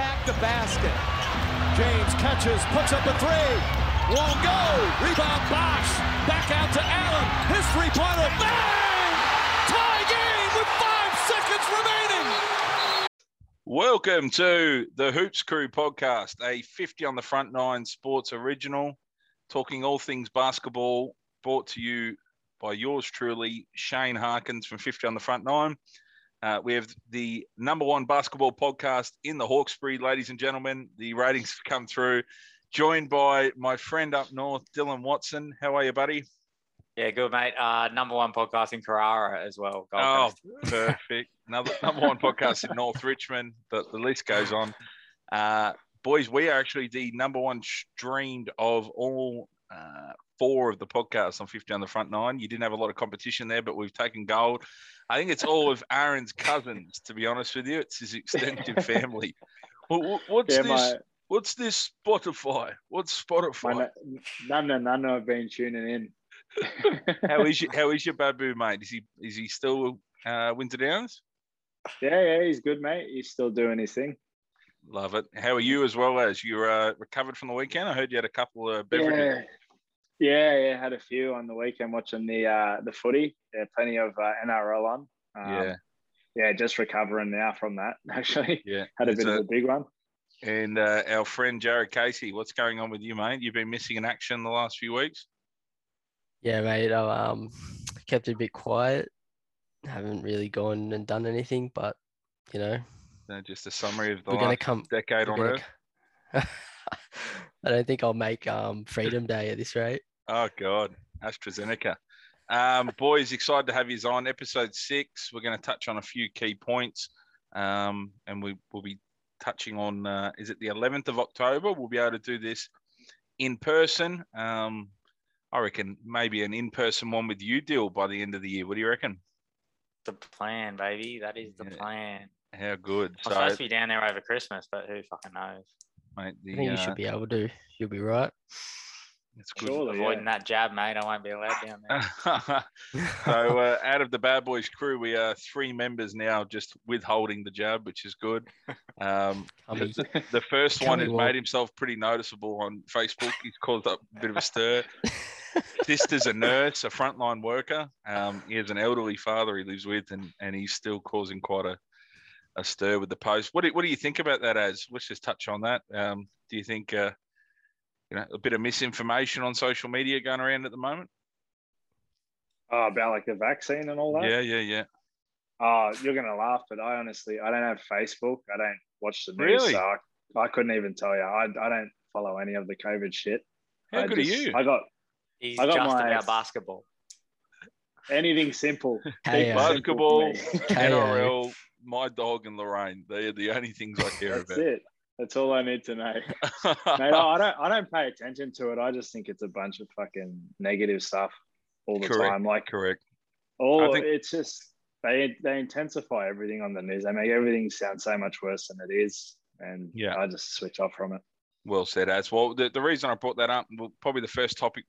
attack the basket. James catches, puts up a three. Won't go. Rebound Bosh. Back out to Allen. His three-pointer. Bang! Tie game with five seconds remaining. Welcome to the Hoops Crew podcast, a 50 on the front nine sports original, talking all things basketball, brought to you by yours truly, Shane Harkins from 50 on the front nine. Uh, we have the number one basketball podcast in the Hawkesbury, ladies and gentlemen. The ratings have come through. Joined by my friend up north, Dylan Watson. How are you, buddy? Yeah, good mate. Uh, number one podcast in Carrara as well. Gold oh, Coast. perfect. Another number one podcast in North Richmond. The, the list goes on. Uh, boys, we are actually the number one streamed of all uh, four of the podcasts on 50 on the front nine. You didn't have a lot of competition there, but we've taken gold. I think it's all of Aaron's cousins, to be honest with you. It's his extended family. What- What's Yeah, this? my, What's this Spotify? What's Spotify? none and none have been tuning in. How is your How is your babu, mate? Is he Is he still uh, Winter Downs? yeah, yeah, he's good, mate. He's still doing his thing. Love it. How are you as well as you uh, recovered from the weekend? I heard you had a couple of beverages. Yeah, yeah, yeah. Had a few on the weekend watching the uh, the footy. Yeah, plenty of uh, NRL on. Um, Yeah, yeah, just recovering now from that. Actually, yeah. had a It's bit of a big one. And uh, our friend Jared Casey, what's going on with you, mate? You've been missing in action the last few weeks. Yeah, mate. I um kept it a bit quiet. Haven't really gone and done anything, but you know, Uh, just a summary of the we're gonna last come. decade we're on gonna Earth. c- I don't think I'll make um Freedom Day at this rate. Oh God, AstraZeneca. Um, boys, excited to have you on episode six. We're going to touch on a few key points, um, and we will be touching on. Uh, is it the 11th of October? We'll be able to do this in person. Um, I reckon maybe an in-person one with you, deal by the end of the year. What do you reckon? The plan, baby. That is the Yeah. plan. How good? I'm supposed to be down there over Christmas, but who fucking knows? mate, I think you uh, should be able to. You'll be right. It's good. Surely, Avoiding yeah. that jab, mate. I won't be allowed down there. so uh, out of the bad boys crew we are three members now just withholding the jab which is good um, the, the first one has Cummy walk. made himself pretty noticeable on facebook he's caused up a bit of a stir sister's a nurse a frontline worker um, he has an elderly father he lives with and, and he's still causing quite a, a stir with the post what do, what do you think about that as let's just touch on that um, do you think uh, you know a bit of misinformation on social media going around at the moment Oh, about like the vaccine and all that. yeah yeah yeah Oh, you're gonna laugh, but I honestly, I don't have Facebook. I don't watch the news. Really? So I, I couldn't even tell you. I, I don't follow any of the COVID shit. how I good just- are you I got He's I just got my- about basketball. anything simple. Hey, Keep uh, simple for Basketball, me. NRL, my dog and Lorraine. They are the only things I care That's about. it. That's all I need to know. Mate, I don't I don't pay attention to it. I just think it's a bunch of fucking negative stuff all the Correct. time. Like Correct. all think- it's just they they intensify everything on the news. They make everything sound so much worse than it is. And Yeah. I just switch off from it. Well said, as well. The, the reason I brought that up, well, probably the first topic we'll